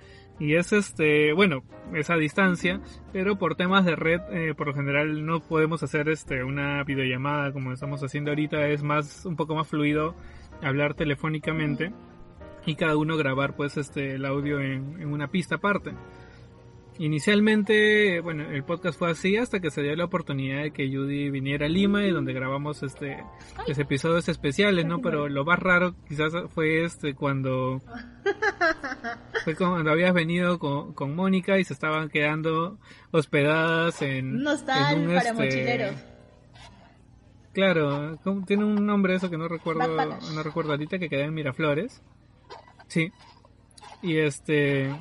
Y es este, bueno, esa distancia, pero por temas de red, eh, por lo general no podemos hacer este una videollamada como estamos haciendo ahorita, es más, un poco más fluido hablar telefónicamente y cada uno grabar pues este el audio en, en una pista aparte. Inicialmente, bueno, el podcast fue así hasta que se dio la oportunidad de que Judy viniera a Lima y donde grabamos este los episodios especiales, ¿no? Pero lo más raro quizás fue este cuando fue cuando habías venido con, con Mónica y se estaban quedando hospedadas en, un hostal para este, mochileros. Claro, tiene un nombre eso que no recuerdo, no recuerdo ahorita que queda en Miraflores. Sí. Y este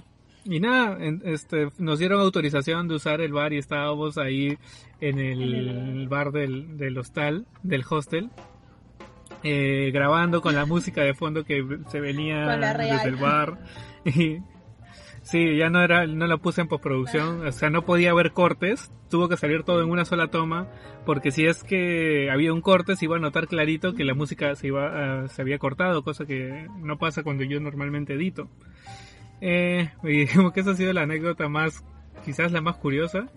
y nada, en- este, nos dieron autorización de usar el bar y estábamos ahí en el, bar del, del hostal, del hostel, eh, grabando con la música de fondo que se venía desde el bar. Y, sí, ya no era, no la puse en postproducción, o sea, no podía haber cortes, tuvo que salir todo en una sola toma, porque si es que había un corte se iba a notar clarito que la música se iba, ah, se había cortado, cosa que no pasa cuando yo normalmente edito. Eh, digamos que esa ha sido la anécdota más, quizás la más curiosa.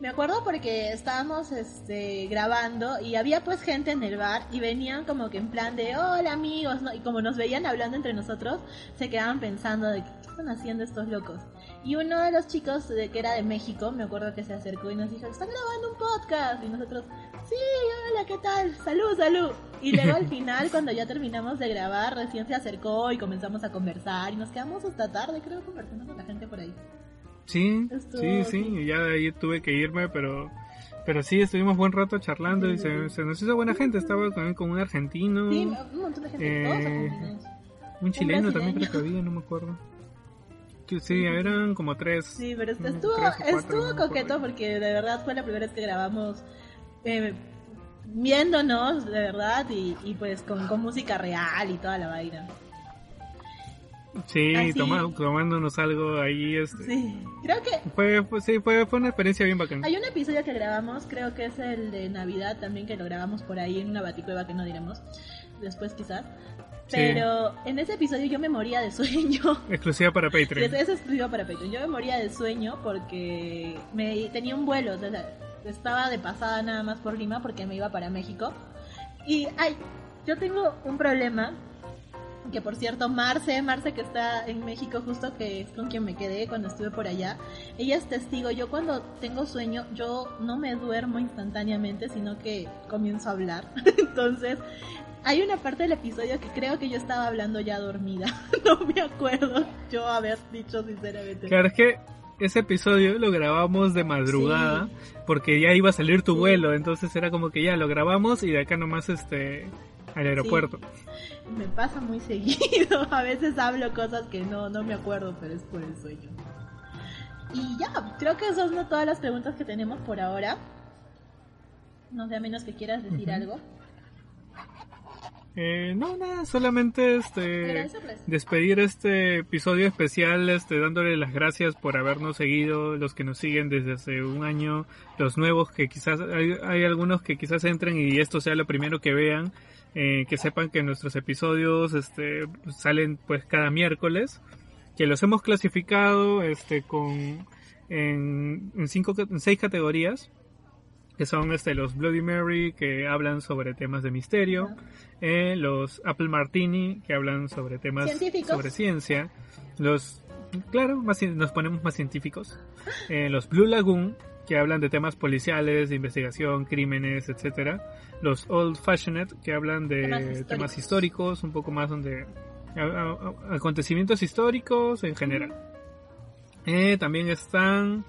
Me acuerdo porque estábamos este, grabando y había pues gente en el bar y venían como que en plan de hola amigos, ¿no? y como nos veían hablando entre nosotros, se quedaban pensando de están haciendo estos locos. Y uno de los chicos de que era de México, me acuerdo que se acercó y nos dijo, están grabando un podcast. Y nosotros, sí, hola, ¿qué tal? Salud, salud. Y luego al final, cuando ya terminamos de grabar, recién se acercó y comenzamos a conversar y nos quedamos hasta tarde, creo, conversando con la gente por ahí. Sí, Estuvo, sí, sí, sí. y ya de ahí tuve que irme, pero, pero sí, estuvimos buen rato charlando y Sí, se, sí. se nos hizo buena gente, estaba también con un argentino, Sí, un montón de gente, todos Eh, argentinos. un chileno también creo que había, no me acuerdo. Sí, eran como tres. Sí, pero estuvo, tres estuvo coqueto bien. porque de verdad fue la primera vez que grabamos eh, viéndonos, de verdad, y, y pues con, con música real y toda la vaina. Sí, Así- toma- tomándonos algo ahí, este, Sí, creo que fue, fue, sí, fue, fue una experiencia bien bacana. hay un episodio que grabamos, creo que es el de Navidad también, que lo grabamos por ahí en una baticueva que no diremos, después quizás. Sí. Pero en ese episodio yo me moría de sueño. Exclusiva para Sí, Patreon. Eso es exclusivo para Patreon. Yo me moría de sueño porque me tenía un vuelo, o sea, estaba de pasada nada más por Lima porque me iba para México. Y ay, yo tengo un problema que por cierto Marce, Marce que está en México justo que es con quien me quedé cuando estuve por allá, ella es testigo, yo cuando tengo sueño yo no me duermo instantáneamente, sino que comienzo a hablar. Entonces, hay una parte del episodio que creo que yo estaba hablando ya dormida. no me acuerdo yo haber dicho sinceramente. Claro, es que ese episodio lo grabamos de madrugada porque ya iba a salir tu Sí. vuelo, entonces era como que ya lo grabamos y de acá nomás este al aeropuerto. Me pasa muy seguido. A veces hablo cosas que no, no me acuerdo, pero es por el sueño. Y ya, creo que esas son todas las preguntas que tenemos por ahora. No sé, a menos que quieras decir algo. Eh, no, nada, solamente este despedir este episodio especial, este dándole las gracias por habernos seguido, los que nos siguen desde hace un año, los nuevos que quizás hay, hay algunos que quizás entren y esto sea lo primero que vean, eh, que sepan que nuestros episodios este salen pues cada miércoles, que los hemos clasificado este con en, en cinco en seis categorías que son este los Bloody Mary que hablan sobre temas de misterio, eh, los Apple Martini que hablan sobre temas sobre ciencia, los claro más nos ponemos más científicos, eh, los Blue Lagoon que hablan de temas policiales, de investigación, crímenes, etcétera, los Old Fashioned que hablan de Temas temas históricos. históricos, un poco más donde a- a- a- acontecimientos históricos en general. Eh, también están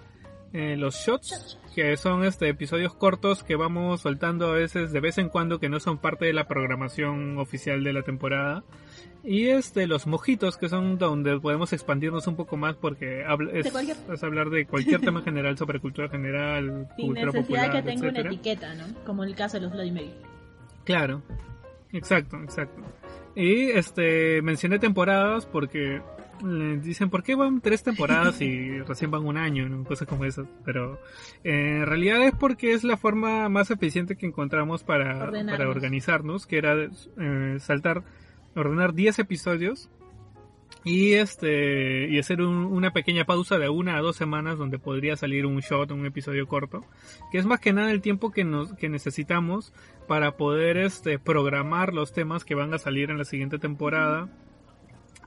eh, los shots, que son este episodios cortos que vamos soltando a veces de vez en cuando que no son parte de la programación oficial de la temporada. Y este los mojitos que son donde podemos expandirnos un poco más porque habla- es, hablar de cualquier tema general sobre cultura general, Sin cultura necesidad popular, que tenga una etiqueta, ¿no? Como el caso de los Bloody Mary. Claro, exacto, exacto. Y este mencioné temporadas porque dicen por qué van tres temporadas y recién van un año, ¿no? cosas como esas. Pero eh, en realidad es porque es la forma más eficiente que encontramos para, para organizarnos, que era eh, saltar, ordenar 10 episodios y este y hacer un- una pequeña pausa de una a dos semanas donde podría salir un shot, un episodio corto, que es más que nada el tiempo que nos que necesitamos para poder este programar los temas que van a salir en la siguiente temporada,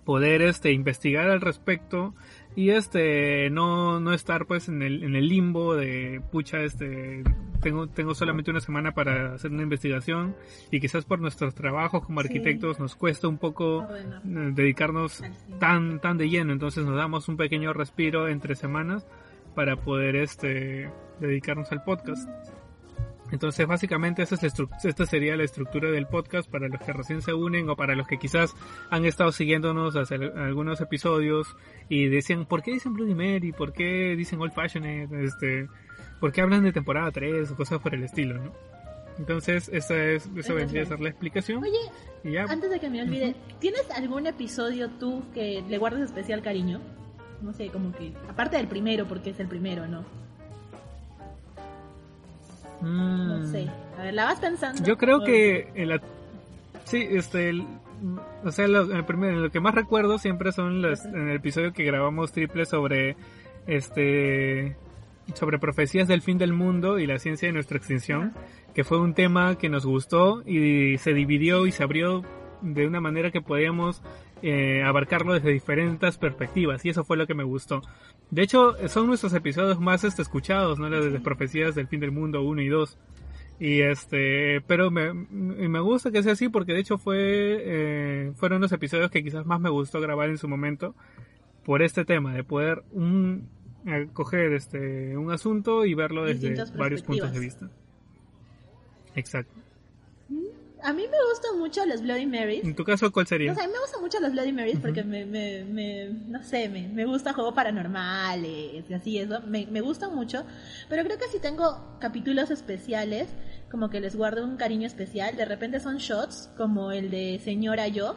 poder este investigar al respecto y este no no estar pues en el en el limbo de pucha este tengo tengo solamente una semana para hacer una investigación y quizás por nuestros trabajos como Sí. arquitectos nos cuesta un poco Ordenar. eh, dedicarnos tan tan de lleno entonces nos damos un pequeño respiro entre semanas para poder este dedicarnos al podcast Entonces, básicamente, esa, es esta sería la estructura del podcast para los que recién se unen o para los que quizás han estado siguiéndonos hace algunos episodios y decían, ¿por qué dicen Bloody Mary? ¿Por qué dicen Old Fashioned? Este, ¿Por qué hablan de temporada 3 o cosas por el estilo, no? Entonces, esa es, eso vendría a ser la explicación. Oye, antes de que me olvide, ¿tienes algún episodio tú que le guardes especial cariño? No sé, como que, aparte del primero, porque es el primero, ¿no? No mm. sé. A ver, ¿la vas pensando? Yo creo que el, sí, este, o sea, lo, el lo que más recuerdo siempre son los, en el episodio que grabamos triple sobre, este, sobre profecías del fin del mundo y la ciencia de nuestra extinción, que fue un tema que nos gustó y se dividió y se abrió de una manera que podíamos eh, abarcarlo desde diferentes perspectivas y eso fue lo que me gustó. De hecho, son nuestros episodios más este, escuchados, ¿no? Las de profecías del fin del mundo 1 y 2. Y este, pero me, me gusta que sea así porque de hecho fue, eh, fueron los episodios que quizás más me gustó grabar en su momento por este tema, de poder un, eh, coger este, un asunto y verlo desde varios puntos de vista. Exacto. A mí me gustan mucho los Bloody Marys. ¿En tu caso cuál sería? O sea, a mí me gustan mucho los Bloody Marys porque me, me, me, no sé, me, me gusta juego paranormales y así eso. Me, me gustan mucho. Pero creo que si tengo capítulos especiales, como que les guardo un cariño especial. De repente son shots, como el de Señora Yo,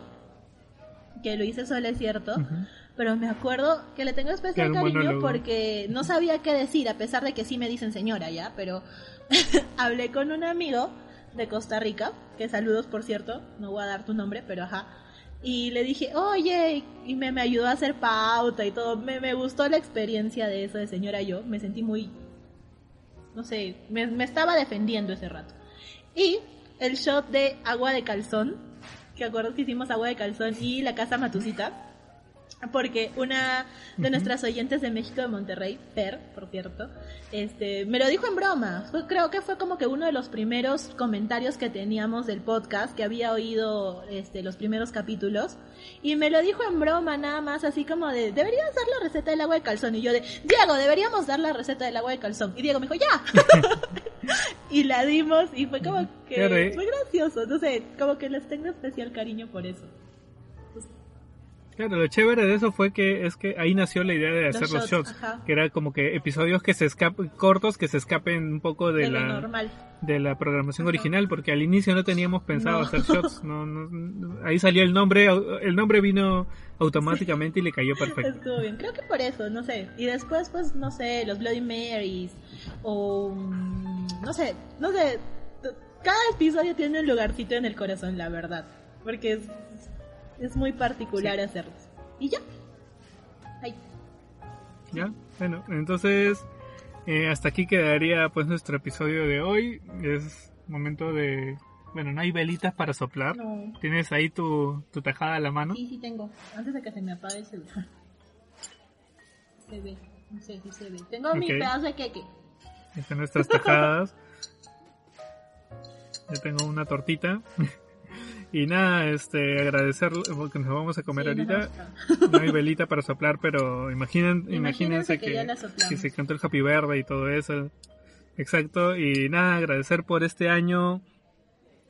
que lo hice solo, es cierto. Pero me acuerdo que le tengo especial cariño porque no sabía qué decir, a pesar de que sí me dicen señora ya, pero hablé con un amigo de Costa Rica, que saludos por cierto, no voy a dar tu nombre, pero ajá. Y le dije, oye, y me, me ayudó a hacer pauta y todo. Me, me gustó la experiencia de eso de señora yo. Me sentí muy, no sé, me, me estaba defendiendo ese rato. Y el shot de agua de calzón, que acuerdo que hicimos agua de calzón y la casa Matucita porque una de nuestras oyentes de México de Monterrey, Per, por cierto, este, me lo dijo en broma. creo que fue como que uno de los primeros comentarios que teníamos del podcast, que había oído este, los primeros capítulos, y me lo dijo en broma nada más, así como de, deberías dar la receta del agua de calzón. Y yo de, Diego, deberíamos dar la receta del agua de calzón. Y Diego me dijo, ya. y la dimos y fue como que, fue gracioso. No sé, como que les tengo especial cariño por eso. Claro, lo chévere de eso fue que es que ahí nació la idea de hacer los, shots, que era como que episodios que se escapen cortos que se escapen un poco de, la de la programación original, porque al inicio no teníamos pensado hacer shots, no, ahí salió el nombre, el nombre vino automáticamente y le cayó perfecto. Estuvo bien, creo que por eso, no sé. Y después pues no sé, los Bloody Marys o mm, no sé, no sé, cada episodio tiene un lugarcito en el corazón, la verdad, porque es muy particular hacerlos. Y ya. Ahí. Ya, bueno, entonces eh, hasta aquí quedaría pues nuestro episodio de hoy. Es momento de... Bueno, no hay velitas para soplar. ¿Tienes ahí tu, tu tajada a la mano? Sí, sí tengo. Antes de que se me apague el celular. Se ve. No sé si se ve. Tengo mi pedazo de queque. Están nuestras tajadas. Yo tengo una tortita. Y nada, este, agradecer porque nos vamos a comer ahorita. No, hay velita para soplar, pero imaginen, imagínense, que, que, se cantó el Happy Verde y todo eso. Exacto. Y nada, agradecer por este año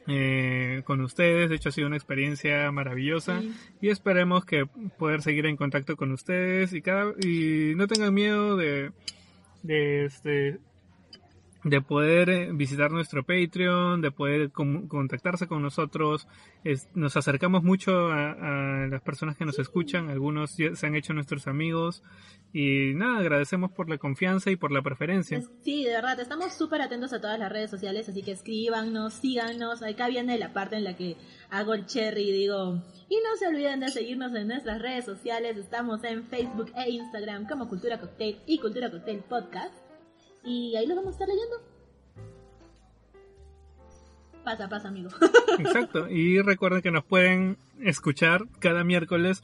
eh, con ustedes. De hecho, ha sido una experiencia maravillosa. Y esperemos que poder seguir en contacto con ustedes y cada, y no tengan miedo de, de este, de poder eh, visitar nuestro Patreon, de poder contactarse con nosotros. nos acercamos mucho a, las personas que nos escuchan, algunos se han hecho nuestros amigos y nada, agradecemos por la confianza y por la preferencia. Sí, de verdad, estamos súper atentos a todas las redes sociales, así que escríbanos, síganos. Acá viene la parte en la que hago el cherry y digo, y no se olviden de seguirnos en nuestras redes sociales, estamos en Facebook e Instagram como Cultura Cocktail y Cultura Cocktail Podcast y ahí lo vamos a estar leyendo. Pasa, pasa, amigo. Exacto. Y recuerden que nos pueden escuchar cada miércoles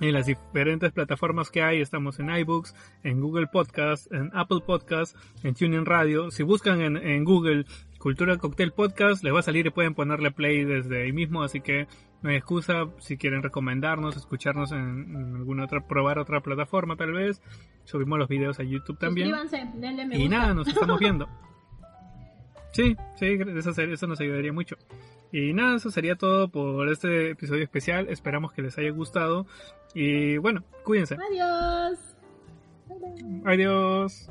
en las diferentes plataformas que hay. Estamos en iBooks, en Google Podcast, en Apple Podcast, en TuneIn Radio. Si buscan en, en Google Cultura Cocktail Podcast, les va a salir y pueden ponerle play desde ahí mismo. Así que no hay excusa si quieren recomendarnos, escucharnos en, alguna otra, probar otra plataforma tal vez. Subimos los videos a YouTube también. Suscríbanse, denle me Y nada, nos estamos viendo. Sí, sí, eso, eso nos ayudaría mucho. Y nada, eso sería todo por este episodio especial. Esperamos que les haya gustado. Y bueno, cuídense. Adiós. Adiós.